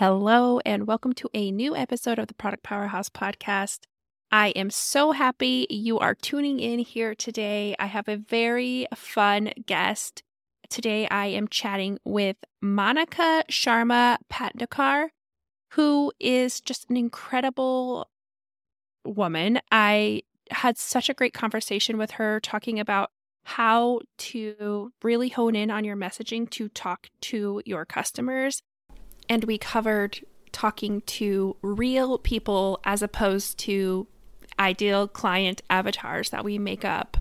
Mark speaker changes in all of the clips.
Speaker 1: Hello, and welcome to a new episode of the Product Powerhouse podcast. I am so happy you are tuning in here today. I have a very fun guest. Today, I am chatting with Monica Sharma Patnakar, who is just an incredible woman. I had such a great conversation with her talking about how to really hone in on your messaging to talk to your customers and we covered talking to real people as opposed to ideal client avatars that we make up.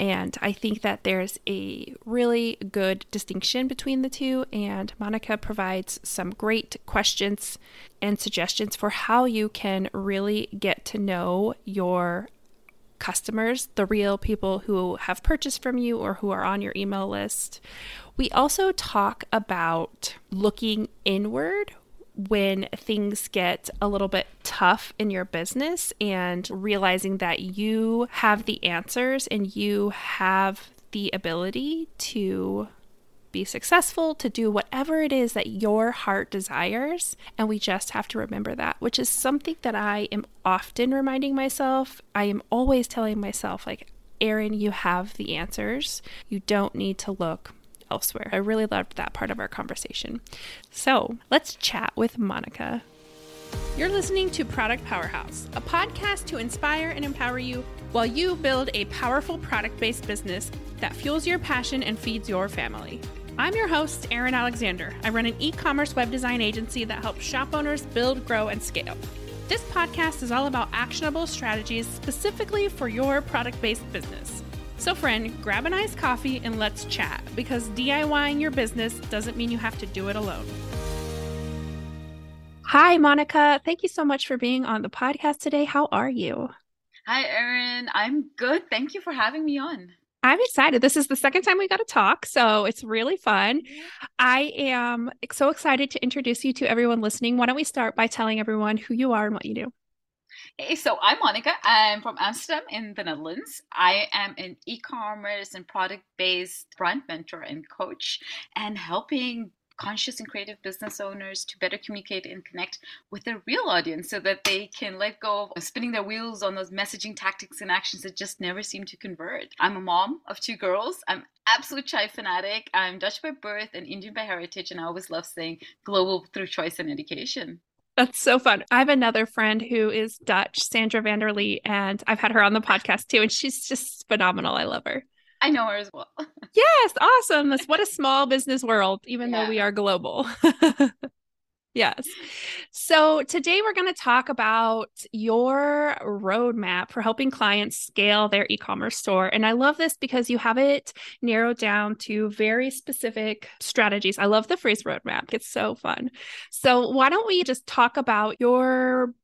Speaker 1: And I think that there's a really good distinction between the two. And Monica provides some great questions and suggestions for how you can really get to know your customers, the real people who have purchased from you or who are on your email list, we also talk about looking inward when things get a little bit tough in your business and realizing that you have the answers and you have the ability to be successful, to do whatever it is that your heart desires. And we just have to remember that, which is something that I am often reminding myself. I am always telling myself, like, Erin, you have the answers. You don't need to look elsewhere. I really loved that part of our conversation. So let's chat with Monica. You're listening to Product Powerhouse, a podcast to inspire and empower you while you build a powerful product based business that fuels your passion and feeds your family. I'm your host, Erin Alexander. I run an e commerce web design agency that helps shop owners build, grow, and scale. This podcast is all about actionable strategies specifically for your product based business. So, friend, grab an iced coffee and let's chat because DIYing your business doesn't mean you have to do it alone. Hi, Monica. Thank you so much for being on the podcast today. How are you?
Speaker 2: Hi, Erin. I'm good. Thank you for having me on.
Speaker 1: I'm excited. This is the second time we got to talk, so it's really fun. I am so excited to introduce you to everyone listening. Why don't we start by telling everyone who you are and what you do?
Speaker 2: Hey, so I'm Monica. I'm from Amsterdam in the Netherlands. I am an e commerce and product based brand mentor and coach, and helping conscious and creative business owners to better communicate and connect with their real audience so that they can let go of spinning their wheels on those messaging tactics and actions that just never seem to convert. I'm a mom of two girls. I'm absolute chai fanatic. I'm Dutch by birth and Indian by heritage, and I always love saying global through choice and education.
Speaker 1: That's so fun. I have another friend who is Dutch, Sandra Vanderlee, and I've had her on the podcast too, and she's just phenomenal. I love her.
Speaker 2: I know her as well.
Speaker 1: yes, awesome. That's what a small business world, even yeah. though we are global. Yes. So today we're going to talk about your roadmap for helping clients scale their e commerce store. And I love this because you have it narrowed down to very specific strategies. I love the phrase roadmap, it's so fun. So, why don't we just talk about your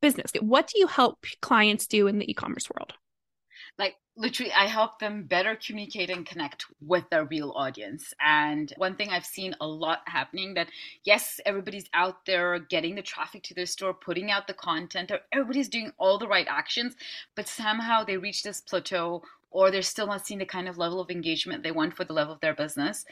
Speaker 1: business? What do you help clients do in the e commerce world?
Speaker 2: Like literally i help them better communicate and connect with their real audience. And one thing i've seen a lot happening that yes everybody's out there getting the traffic to their store putting out the content everybody's doing all the right actions but somehow they reach this plateau or they're still not seeing the kind of level of engagement they want for the level of their business.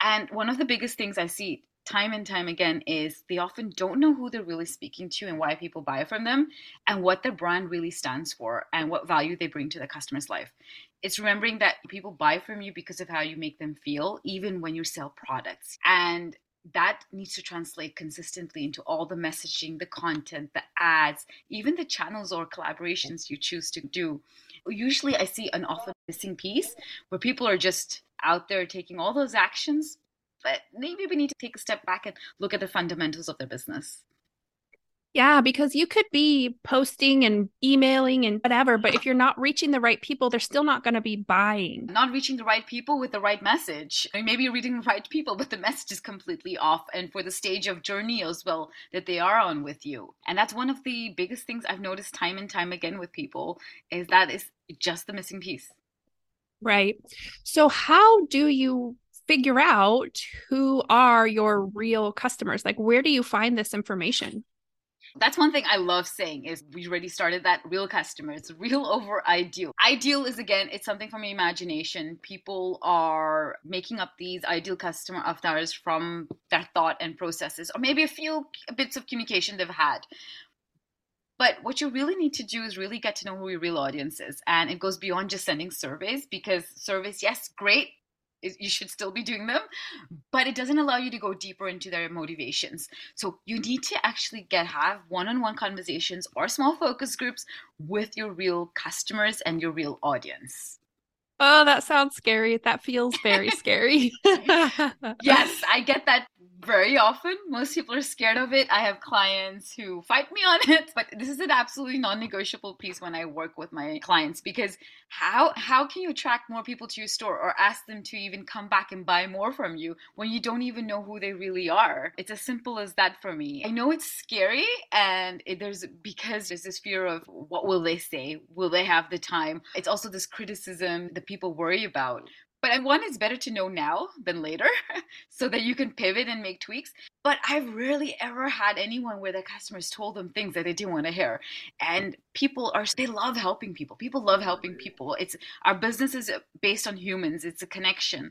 Speaker 2: And one of the biggest things i see time and time again is they often don't know who they're really speaking to and why people buy from them and what their brand really stands for and what value they bring to the customer's life. It's remembering that people buy from you because of how you make them feel, even when you sell products. And that needs to translate consistently into all the messaging, the content, the ads, even the channels or collaborations you choose to do. Usually, I see an often missing piece where people are just out there taking all those actions, but maybe we need to take a step back and look at the fundamentals of their business.
Speaker 1: Yeah, because you could be posting and emailing and whatever, but if you're not reaching the right people, they're still not going to be buying.
Speaker 2: Not reaching the right people with the right message. I mean, maybe you're reading the right people, but the message is completely off. And for the stage of journey as well that they are on with you. And that's one of the biggest things I've noticed time and time again with people is that is just the missing piece.
Speaker 1: Right. So, how do you figure out who are your real customers? Like, where do you find this information?
Speaker 2: That's one thing I love saying is we already started that real customer. It's real over ideal. Ideal is again, it's something from imagination. People are making up these ideal customer of avatars from their thought and processes, or maybe a few bits of communication they've had. But what you really need to do is really get to know who your real audience is. And it goes beyond just sending surveys because surveys, yes, great. You should still be doing them, but it doesn't allow you to go deeper into their motivations. So you need to actually get have one-on-one conversations or small focus groups with your real customers and your real audience.
Speaker 1: Oh, that sounds scary. That feels very scary.
Speaker 2: yes, I get that very often. Most people are scared of it. I have clients who fight me on it, but this is an absolutely non-negotiable piece when I work with my clients because how how can you attract more people to your store or ask them to even come back and buy more from you when you don't even know who they really are? It's as simple as that for me. I know it's scary and it, there's because there's this fear of what will they say? Will they have the time? It's also this criticism that people worry about. But one, it's better to know now than later so that you can pivot and make tweaks. But I've rarely ever had anyone where the customers told them things that they didn't want to hear. And people are, they love helping people. People love helping people. It's our business is based on humans, it's a connection.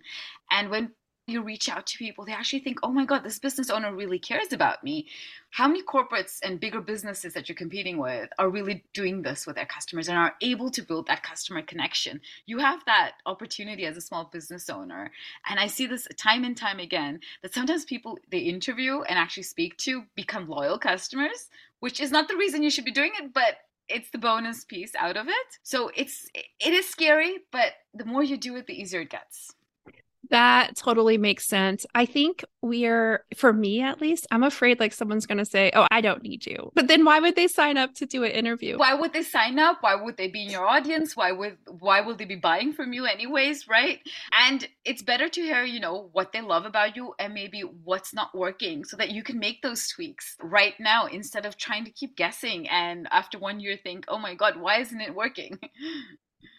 Speaker 2: And when you reach out to people, they actually think, oh my God, this business owner really cares about me. How many corporates and bigger businesses that you're competing with are really doing this with their customers and are able to build that customer connection? You have that opportunity as a small business owner. And I see this time and time again that sometimes people they interview and actually speak to become loyal customers, which is not the reason you should be doing it, but it's the bonus piece out of it. So it's it is scary, but the more you do it, the easier it gets.
Speaker 1: That totally makes sense. I think we're, for me at least, I'm afraid like someone's going to say, Oh, I don't need you. But then why would they sign up to do an interview?
Speaker 2: Why would they sign up? Why would they be in your audience? Why would, why will they be buying from you anyways? Right. And it's better to hear, you know, what they love about you and maybe what's not working so that you can make those tweaks right now instead of trying to keep guessing. And after one year, think, Oh my God, why isn't it working?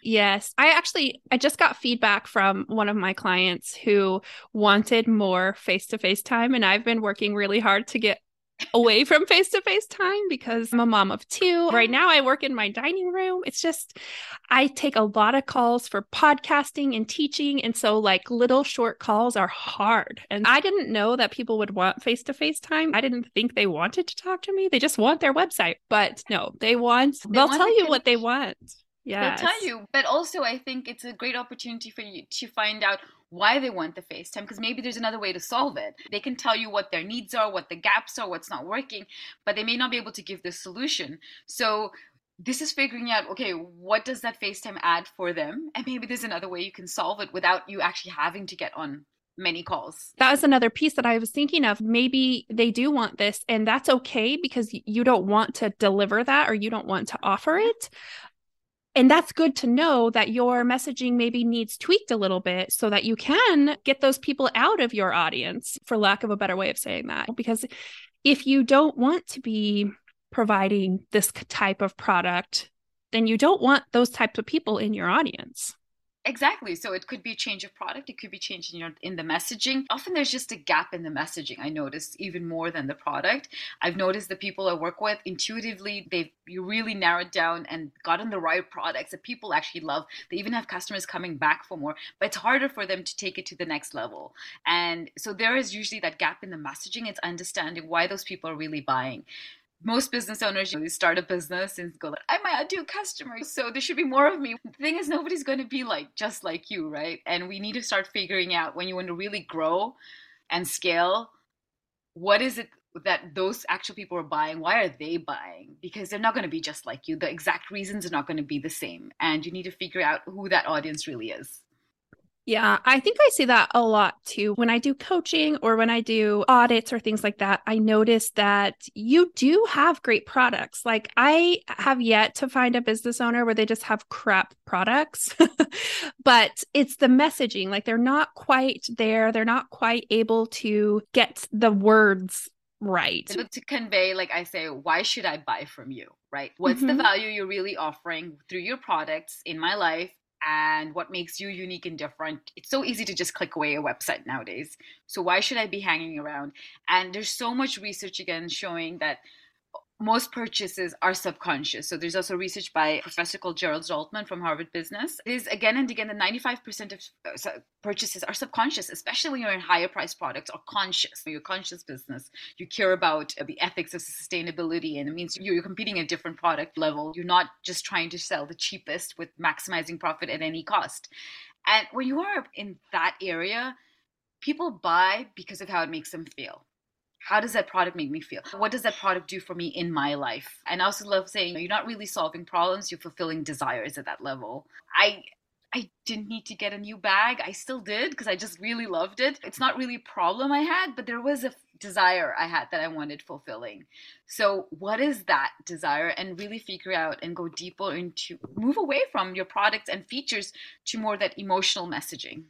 Speaker 1: Yes. I actually I just got feedback from one of my clients who wanted more face-to-face time and I've been working really hard to get away from face-to-face time because I'm a mom of two. Right now I work in my dining room. It's just I take a lot of calls for podcasting and teaching and so like little short calls are hard. And I didn't know that people would want face-to-face time. I didn't think they wanted to talk to me. They just want their website. But no, they want they they'll want tell you what they want.
Speaker 2: Yeah, they'll tell you. But also, I think it's a great opportunity for you to find out why they want the FaceTime because maybe there's another way to solve it. They can tell you what their needs are, what the gaps are, what's not working, but they may not be able to give the solution. So this is figuring out okay what does that facetime add for them and maybe there's another way you can solve it without you actually having to get on many calls.
Speaker 1: That was another piece that I was thinking of. Maybe they do want this, and that's okay because you don't want to deliver that or you don't want to offer it and that's good to know that your messaging maybe needs tweaked a little bit so that you can get those people out of your audience, for lack of a better way of saying that. Because if you don't want to be providing this type of product, then you don't want those types of people in your audience.
Speaker 2: Exactly. So it could be a change of product. It could be changing your, in the messaging. Often there's just a gap in the messaging. I notice even more than the product. I've noticed the people I work with intuitively they've you really narrowed down and gotten the right products that people actually love. They even have customers coming back for more, but it's harder for them to take it to the next level. And so there is usually that gap in the messaging. It's understanding why those people are really buying most business owners you start a business and go like i'm my ideal customer. So there should be more of me. The thing is nobody's going to be like just like you right? And we need to start figuring out when you want to really grow and scale what is it that those actual people are buying? Why are they buying? Because they're not going to be just like you. The exact reasons are not going to be the same. And you need to figure out who that audience really is
Speaker 1: yeah, I think I see that a lot too. When I do coaching or when I do audits or things like that, I notice that you do have great products. Like I have yet to find a business owner where they just have crap products, but it's the messaging. Like they're not quite there. They're not quite able to get the words right.
Speaker 2: To convey, like I say, why should I buy from you? Right? What's mm-hmm. the value you're really offering through your products in my life? And what makes you unique and different. It's so easy to just click away a website nowadays. So why should I be hanging around? And there's so much research again showing that most purchases are subconscious. So there's also research by a professor called Gerald Zaltman from Harvard Business. It is again and again that 95% of uh, purchases are subconscious, especially when you're in higher price products or conscious. When you're conscious business. You care about the ethics of sustainability, and it means you're competing at a different product level. You're not just trying to sell the cheapest with maximizing profit at any cost. And when you are in that area, people buy because of how it makes them feel how does that product make me feel? What does that product do for me in my life? And I also love saying you're not really solving problems, you're fulfilling desires at that level. I I didn't need to get a new bag. I still did because I just really loved it. It's not really a problem I had, but there was a desire I had that I wanted fulfilling. So, what is that desire? And really figure out and go deeper into move away from your products and features to more that emotional messaging.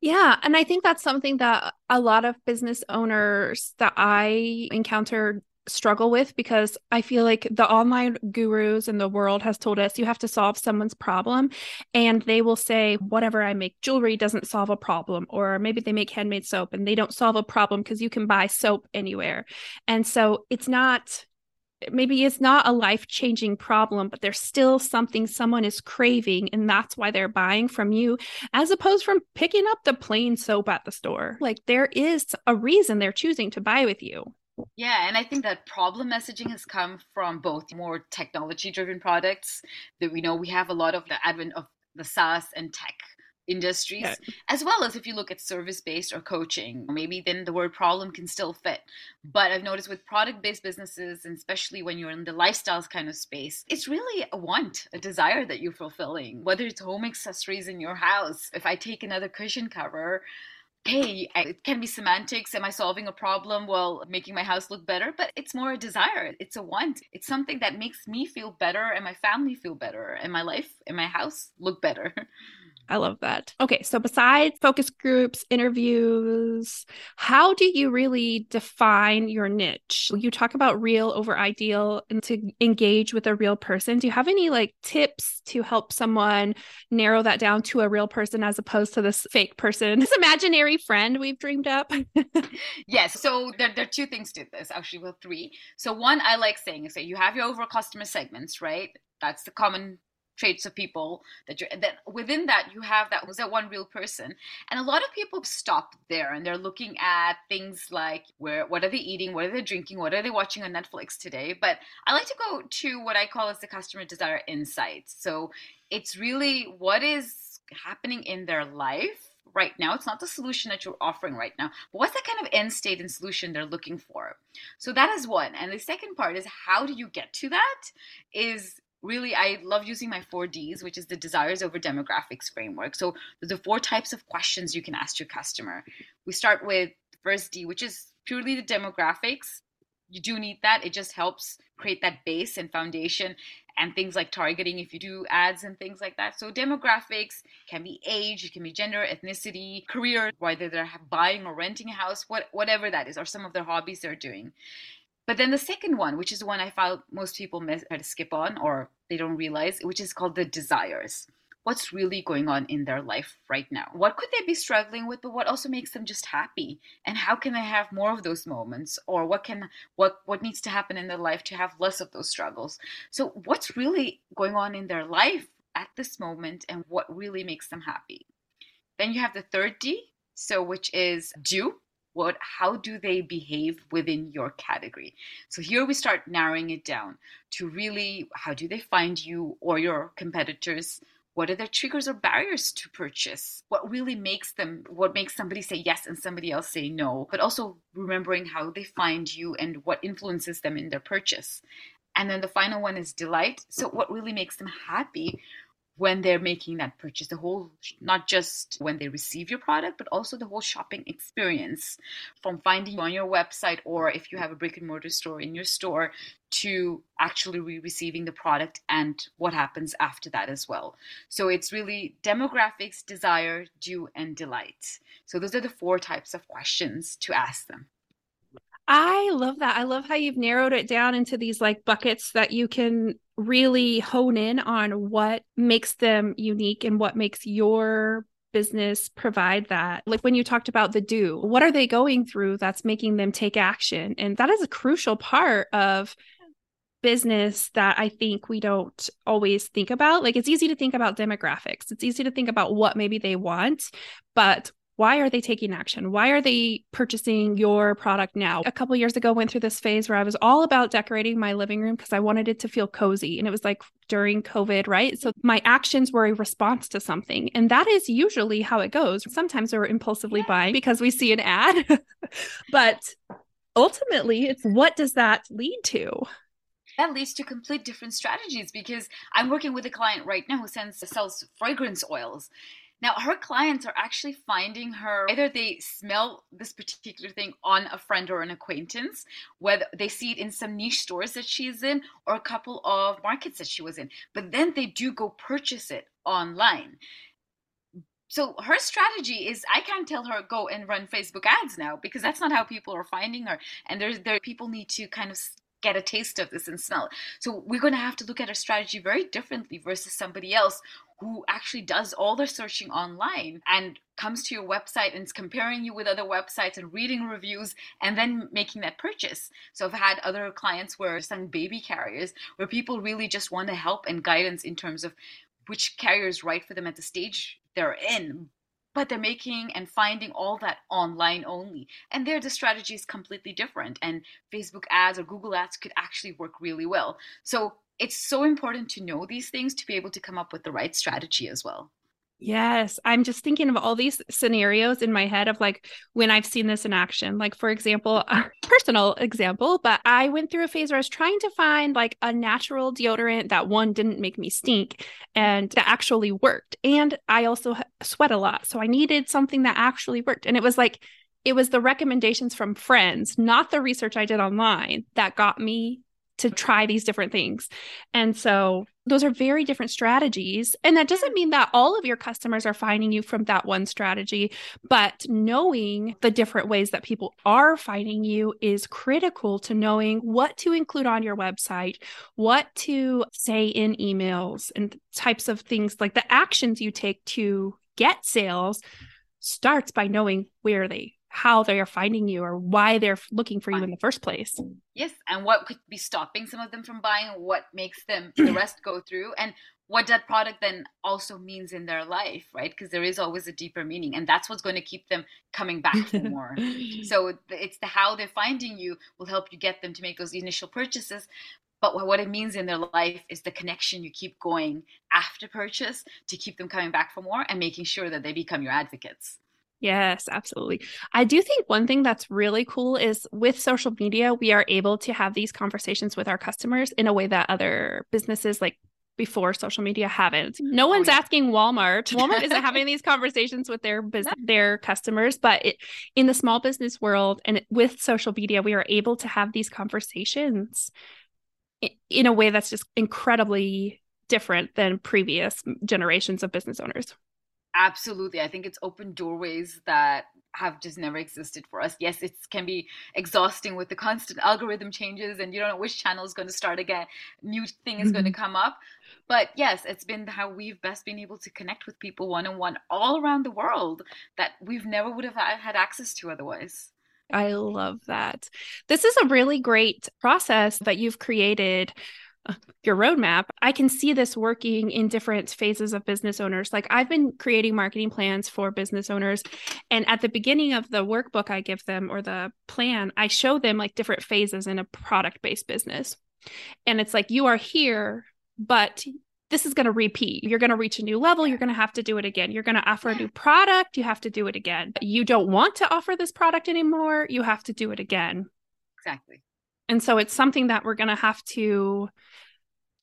Speaker 1: Yeah. And I think that's something that a lot of business owners that I encounter struggle with because I feel like the online gurus in the world has told us you have to solve someone's problem and they will say whatever I make jewelry doesn't solve a problem or maybe they make handmade soap and they don't solve a problem because you can buy soap anywhere. And so it's not maybe it's not a life changing problem, but there's still something someone is craving, and that's why they're buying from you, as opposed from picking up the plain soap at the store. Like there is a reason they're choosing to buy with you.
Speaker 2: Yeah, and I think that problem messaging has come from both more technology driven products that we know we have a lot of the advent of the SaaS and tech industries yeah. as well as if you look at service based or coaching maybe then the word problem can still fit but i've noticed with product based businesses and especially when you're in the lifestyles kind of space it's really a want a desire that you're fulfilling whether it's home accessories in your house if i take another cushion cover hey, it can be semantics. Am I solving a problem while making my house look better? But it's more a desire. It's a want. It's something that makes me feel better and my family feel better and my life and my house look better.
Speaker 1: I love that. Okay, so besides focus groups, interviews, how do you really define your niche? You talk about real over ideal and to engage with a real person. Do you have any like tips to help someone narrow that down to a real person as opposed to this fake person, this imaginary friend we've dreamed up?
Speaker 2: yes. So there, there are two things to this, actually, well, three. So one I like saying is that you have your overall customer segments, right? That's the common traits of people that you're that within that you have that was that one real person and a lot of people stop there and they're looking at things like where what are they eating what are they drinking what are they watching on netflix today but i like to go to what i call as the customer desire insights so it's really what is happening in their life right now. It's not the solution that you're offering right now, but what's that kind of end state and solution they're looking for? So that is one. And the second part is how do you get to that? Is really I love using my four Ds, which is the desires over demographics framework. So the four types of questions you can ask your customer. We start with the first D, which is purely the demographics. You do need that. It just helps create that base and foundation and things like targeting if you do ads and things like that. So demographics can be age, it can be gender, ethnicity, career, whether they're buying or renting a house, what, whatever that is, or some of their hobbies they're doing. But then the second one, which is the one I found most people miss, try to skip on or they don't realize, which is called the desires. What's really going on in their life right now? What could they be struggling with, but what also makes them just happy? And how can they have more of those moments? Or what can what what needs to happen in their life to have less of those struggles? So what's really going on in their life at this moment and what really makes them happy? Then you have the third D, so which is do what how do they behave within your category? So here we start narrowing it down to really how do they find you or your competitors? What are their triggers or barriers to purchase? What really makes them what makes somebody say yes and somebody else say no? But also remembering how they find you and what influences them in their purchase. And then the final one is delight. So what really makes them happy when they're making that purchase the whole not just when they receive your product but also the whole shopping experience. From finding you on your website or if you have a brick and mortar store in your store to actually receiving the product and what happens after that as well. So it's really demographics desire do and delight. So those are the four types of questions to ask them.
Speaker 1: I love that. I love how you've narrowed it down into these like buckets that you can really hone in on what makes them unique and what makes your business provide that. Like when you talked about the do, what are they going through that's making them take action? And that is a crucial part of business that I think we don't always think about. Like it's easy to think about demographics, it's easy to think about what maybe they want, but why are they taking action? Why are they purchasing your product now? A couple years ago went through this phase where i was all about decorating my living room because i wanted it to feel cozy and it was like during covid right? So my actions were a response to something and that is usually how it goes. Sometimes we're impulsively buying because we see an ad but ultimately it's what does that lead to?
Speaker 2: That leads to complete different strategies because i'm working with a client right now who sends sells fragrance oils now, her clients are actually finding her either they smell this particular thing on a friend or an acquaintance, whether they see it in some niche stores that she's in or a couple of markets that she was in, but then they do go purchase it online. So her strategy is I can't tell her go and run Facebook ads now because that's not how people are finding her. And there's there people need to kind of get a taste of this and smell. So we're going to have to look at our strategy very differently versus somebody else who actually does all their searching online and comes to your website and is comparing you with other websites and reading reviews and then making that purchase. So I've had other clients where some baby carriers where people really just want to help and guidance in terms of which carrier is right for them at the stage they're in but they're making and finding all that online only. And there, the strategy is completely different. And Facebook ads or Google ads could actually work really well. So it's so important to know these things to be able to come up with the right strategy as well.
Speaker 1: Yes, I'm just thinking of all these scenarios in my head of like when I've seen this in action. Like, for example, a personal example, but I went through a phase where I was trying to find like a natural deodorant that one didn't make me stink and that actually worked. And I also sweat a lot. So I needed something that actually worked. And it was like, it was the recommendations from friends, not the research I did online, that got me to try these different things. And so those are very different strategies. And that doesn't mean that all of your customers are finding you from that one strategy, but knowing the different ways that people are finding you is critical to knowing what to include on your website, what to say in emails, and types of things like the actions you take to get sales starts by knowing where they how they are finding you or why they're looking for you in the first place.
Speaker 2: Yes, and what could be stopping some of them from buying, what makes them the rest go through, and what that product then also means in their life, right? Because there is always a deeper meaning, and that's what's going to keep them coming back for more. so it's the how they're finding you will help you get them to make those initial purchases. But what it means in their life is the connection you keep going after purchase to keep them coming back for more and making sure that they become your advocates.
Speaker 1: Yes, absolutely. I do think one thing that's really cool is with social media, we are able to have these conversations with our customers in a way that other businesses like before social media haven't. Mm-hmm. No oh, one's oh, yeah. asking Walmart. Walmart isn't having these conversations with their business, their customers, but it, in the small business world and with social media, we are able to have these conversations in a way that's just incredibly different than previous generations of business owners.
Speaker 2: Absolutely. I think it's open doorways that have just never existed for us. Yes, it can be exhausting with the constant algorithm changes and you don't know which channel is going to start again, new thing is mm-hmm. going to come up. But yes, it's been how we've best been able to connect with people one on one all around the world that we've never would have had access to otherwise.
Speaker 1: I love that. This is a really great process that you've created your roadmap, I can see this working in different phases of business owners. Like I've been creating marketing plans for business owners. And at the beginning of the workbook I give them or the plan, I show them like different phases in a product based business. And it's like, you are here, but this is going to repeat. You're going to reach a new level. You're going to have to do it again. You're going to offer a new product. You have to do it again. You don't want to offer this product anymore. You have to do it again.
Speaker 2: Exactly.
Speaker 1: And so it's something that we're going to have to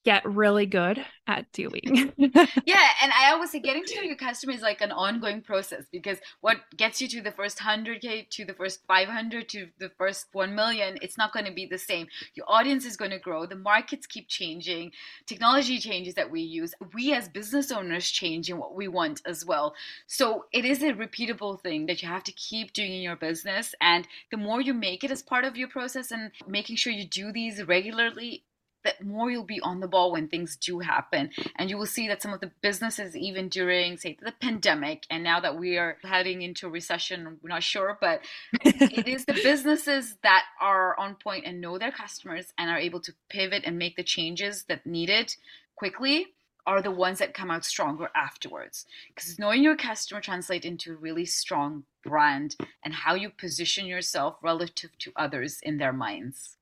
Speaker 1: get really good at doing.
Speaker 2: yeah, and I always say getting to know your customer is like an ongoing process because what gets you to the first 100k to the first 500 to the first 1 million, it's not going to be the same. Your audience is going to grow, the markets keep changing, technology changes that we use. We as business owners change in what we want as well. So it is a repeatable thing that you have to keep doing in your business and the more you make it as part of your process and making sure you do these regularly the more you'll be on the ball when things do happen. And you will see that some of the businesses, even during, say, the pandemic, and now that we are heading into a recession, we're not sure, but it is the businesses that are on point and know their customers and are able to pivot and make the changes that needed quickly are the ones that come out stronger afterwards. Because knowing your customer translate into a really strong brand and how you position yourself relative to others in their minds.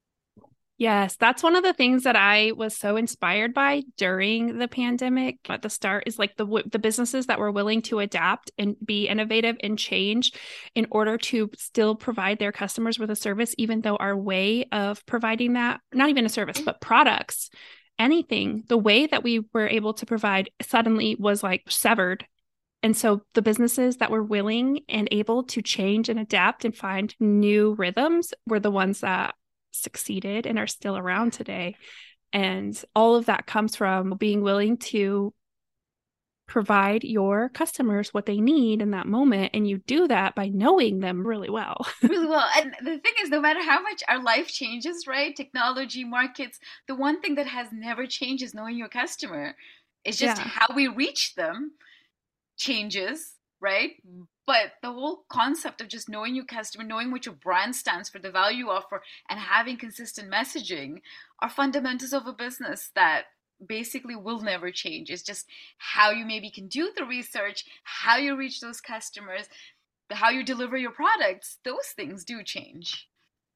Speaker 1: Yes, that's one of the things that I was so inspired by during the pandemic at the start is like the the businesses that were willing to adapt and be innovative and change in order to still provide their customers with a service even though our way of providing that not even a service but products anything the way that we were able to provide suddenly was like severed. And so the businesses that were willing and able to change and adapt and find new rhythms were the ones that succeeded and are still around today. And all of that comes from being willing to provide your customers what they need in that moment. And you do that by knowing them really well.
Speaker 2: really well. And the thing is, no matter how much our life changes, right? Technology, markets, the one thing that has never changed is knowing your customer. It's just yeah. how we reach them changes, right? But the whole concept of just knowing your customer, knowing what your brand stands for, the value you offer, and having consistent messaging are fundamentals of a business that basically will never change. It's just how you maybe can do the research, how you reach those customers, how you deliver your products. Those things do change.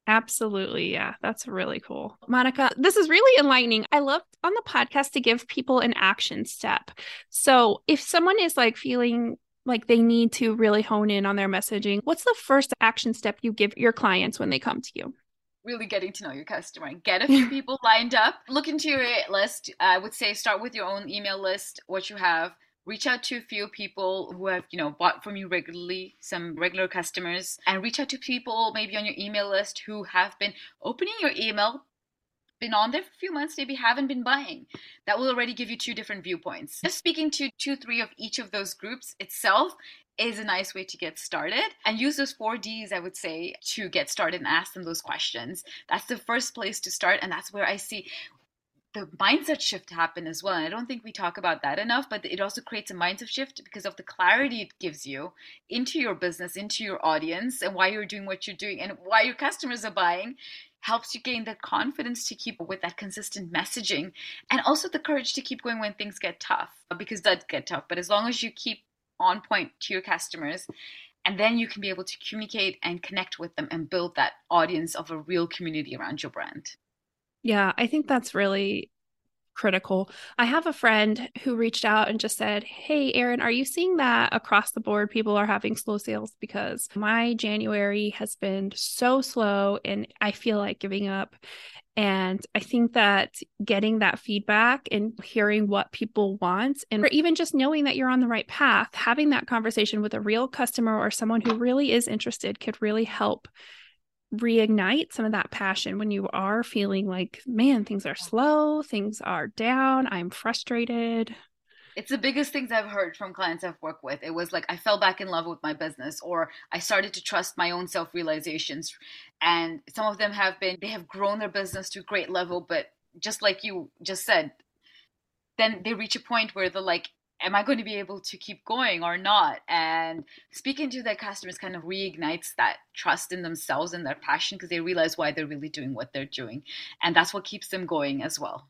Speaker 1: Absolutely. Yeah, that's really cool. Monica, this is really enlightening. I love on the podcast to give people an action step. So if someone is like feeling like they need to really hone in on their messaging, what's the first action step you give your clients when they come to you?
Speaker 2: Really getting to know your customer. Get a few people lined up. Look into your list. I would say start with your own email list, what you have. Reach out to a few people who have, you know, bought from you regularly, some regular customers, and reach out to people maybe on your email list who have been opening your email been on there for a few months, maybe haven't been buying. That will already give you two different viewpoints. Just speaking to two, three of each of those groups itself is a nice way to get started and use those four D's, I would say, to get started and ask them those questions. That's the first place to start. And that's where I see the mindset shift happen as well. And I don't think we talk about that enough, but it also creates a mindset shift because of the clarity it gives you into your business, into your audience, and why you're doing what you're doing and why your customers are buying helps you gain that confidence to keep with that consistent messaging and also the courage to keep going when things get tough because that get tough. But as long as you keep on point to your customers and then you can be able to communicate and connect with them and build that audience of a real community around your brand.
Speaker 1: Yeah i think that's really critical. I have a friend who reached out and just said, Hey, Erin, are you seeing that across the board people are having slow sales? Because my January has been so slow and I feel like giving up. And I think that getting that feedback and hearing what people want, and or even just knowing that you're on the right path, having that conversation with a real customer or someone who really is interested could really help reignite some of that passion when you are feeling like, man, things are slow, things are down, I'm frustrated.
Speaker 2: It's the biggest things I've heard from clients I've worked with. It was like I fell back in love with my business, or I started to trust my own self realizations. And some of them have been, they have grown their business to a great level, but just like you just said, then they reach a point where they're like, am I going to be able to keep going or not? And speaking to their customers kind of reignites that trust in themselves and their passion because they realize why they're really doing what they're doing. And that's what keeps them going as well.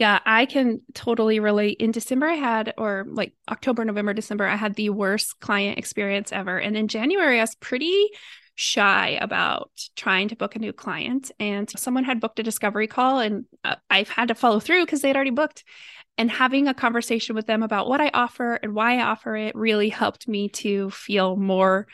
Speaker 1: Yeah, I can totally relate. In December, I had, or like October, November, December, I had the worst client experience ever. And in January, I was pretty shy about trying to book a new client. And someone had booked a discovery call, and uh, I've had to follow through because they'd already booked and having a conversation with them about what I offer and why I offer it really helped me to feel more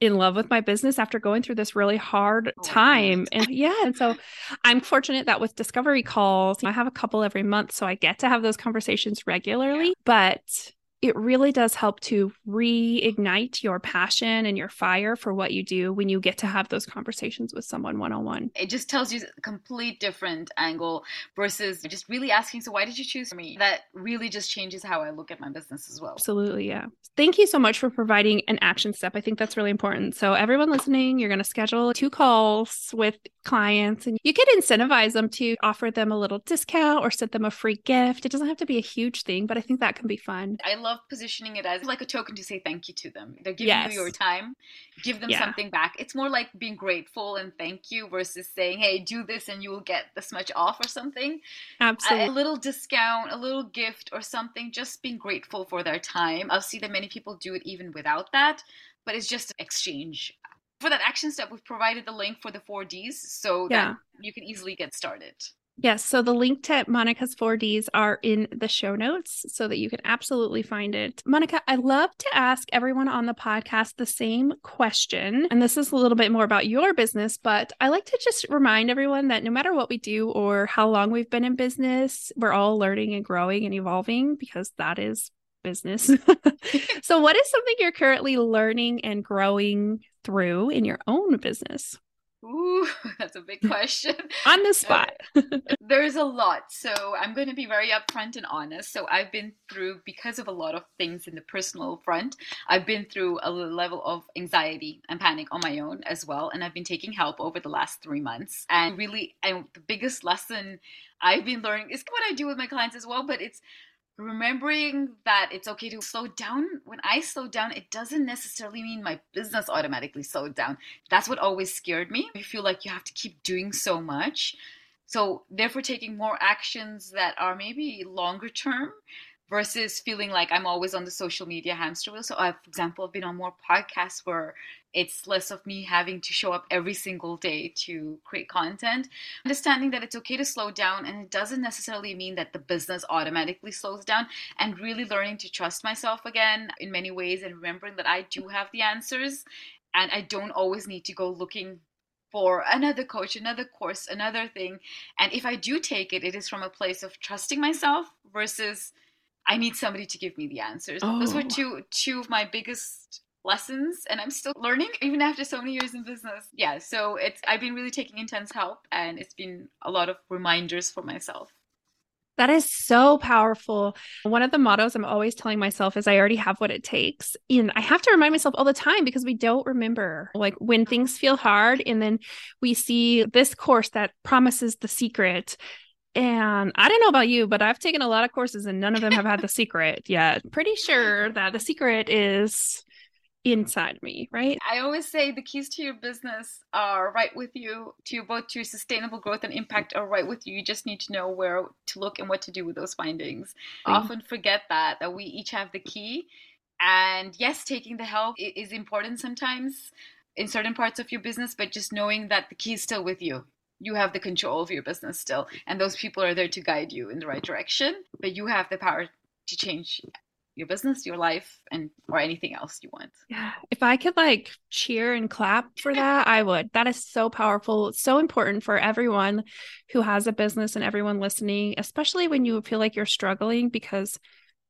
Speaker 1: in love with my business after going through this really hard oh, time. And yeah, and so I'm fortunate that with discovery calls, I have a couple every month so I get to have those conversations regularly, but it really does help to reignite your passion and your fire for what you do when you get to have those conversations with someone one on one.
Speaker 2: It just tells you a complete different angle versus just really asking, So, why did you choose me? That really just changes how I look at my business as well.
Speaker 1: Absolutely. Yeah. Thank you so much for providing an action step. I think that's really important. So, everyone listening, you're going to schedule two calls with clients and you can incentivize them to offer them a little discount or send them a free gift. It doesn't have to be a huge thing, but I think that can be fun.
Speaker 2: I love positioning it as like a token to say thank you to them. They're giving yes. you your time, give them yeah. something back. It's more like being grateful and thank you versus saying, hey, do this and you will get this much off or something.
Speaker 1: Absolutely.
Speaker 2: A, a little discount, a little gift or something, just being grateful for their time. I'll see that many people do it even without that, but it's just an exchange for that action step, we've provided the link for the four Ds so yeah. that you can easily get started.
Speaker 1: Yes. So the link to Monica's 4Ds are in the show notes so that you can absolutely find it. Monica, I love to ask everyone on the podcast the same question. And this is a little bit more about your business, but I like to just remind everyone that no matter what we do or how long we've been in business, we're all learning and growing and evolving because that is business. so, what is something you're currently learning and growing through in your own business?
Speaker 2: Ooh, that's a big question.
Speaker 1: On the spot.
Speaker 2: There's a lot. So I'm going to be very upfront and honest. So I've been through, because of a lot of things in the personal front, I've been through a level of anxiety and panic on my own as well. And I've been taking help over the last three months. And really, and the biggest lesson I've been learning is what I do with my clients as well, but it's remembering that it's okay to slow down. When I slow down, it doesn't necessarily mean my business automatically slowed down. That's what always scared me. You feel like you have to keep doing so much. So, therefore, taking more actions that are maybe longer term versus feeling like I'm always on the social media hamster wheel. So, I, for example, I've been on more podcasts where it's less of me having to show up every single day to create content. Understanding that it's okay to slow down and it doesn't necessarily mean that the business automatically slows down, and really learning to trust myself again in many ways and remembering that I do have the answers and I don't always need to go looking for another coach, another course, another thing. And if I do take it, it is from a place of trusting myself versus I need somebody to give me the answers. Oh. Those were oh. two two of my biggest lessons and I'm still learning even after so many years in business. Yeah, so it's I've been really taking intense help and it's been a lot of reminders for myself.
Speaker 1: That is so powerful. One of the mottos I'm always telling myself is I already have what it takes. And I have to remind myself all the time because we don't remember. Like when things feel hard and then we see this course that promises the secret and I don't know about you, but I've taken a lot of courses and none of them have had the secret yet. Pretty sure that the secret is inside me, right?
Speaker 2: I always say the keys to your business are right with you, to your, both to your sustainable growth and impact are right with you. You just need to know where to look and what to do with those findings. Mm. Often forget that that we each have the key. And yes, taking the help is important sometimes in certain parts of your business, but just knowing that the key is still with you you have the control of your business still and those people are there to guide you in the right direction but you have the power to change your business your life and or anything else you want.
Speaker 1: Yeah. If i could like cheer and clap for that i would. That is so powerful. It's so important for everyone who has a business and everyone listening especially when you feel like you're struggling because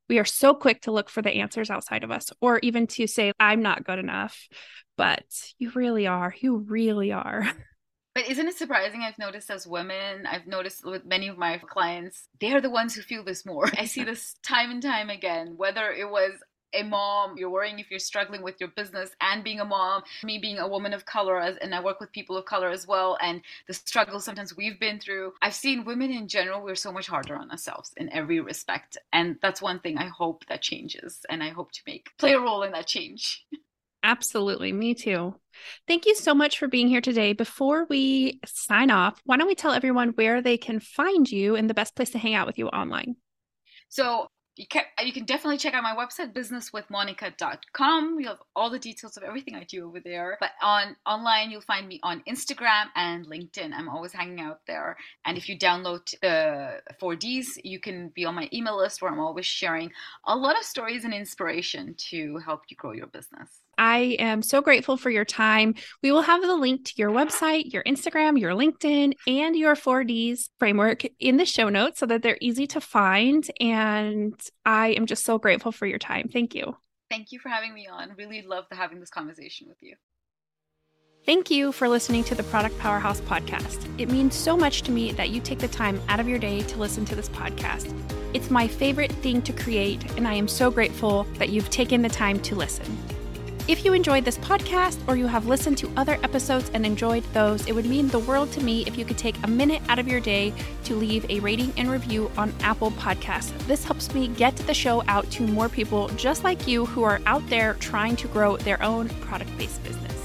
Speaker 1: we are so quick to look for the answers outside of us or even to say i'm not good enough but you really are. You really are
Speaker 2: But isn't it surprising? I've noticed as women, I've noticed with many of my clients, they are the ones who feel this more. I see this time and time again, whether it was a mom, you're worrying if you're struggling with your business and being a mom, me being a woman of color, and I work with people of color as well, and the struggles sometimes we've been through. I've seen women in general, we're so much harder on ourselves in every respect. And that's one thing I hope that changes, and I hope to make play a role in that change.
Speaker 1: Absolutely. Me too. Thank you so much for being here today. Before we sign off, why don't we tell everyone where they can find you and the best place to hang out with you online?
Speaker 2: So, you can, uh, you can definitely check out my website businesswithmonica.com you have all the details of everything i do over there but on online you'll find me on instagram and linkedin i'm always hanging out there and if you download uh, the 4ds you can be on my email list where i'm always sharing a lot of stories and inspiration to help you grow your business
Speaker 1: I am so grateful for your time. We will have the link to your website, your Instagram, your LinkedIn, and your 4Ds framework in the show notes so that they're easy to find. And I am just so grateful for your time. Thank you.
Speaker 2: Thank you for having me on. Really loved having this conversation with you.
Speaker 1: Thank you for listening to the Product Powerhouse podcast. It means so much to me that you take the time out of your day to listen to this podcast. It's my favorite thing to create, and I am so grateful that you've taken the time to listen. If you enjoyed this podcast or you have listened to other episodes and enjoyed those, it would mean the world to me if you could take a minute out of your day to leave a rating and review on Apple Podcasts. This helps me get the show out to more people just like you who are out there trying to grow their own product based business.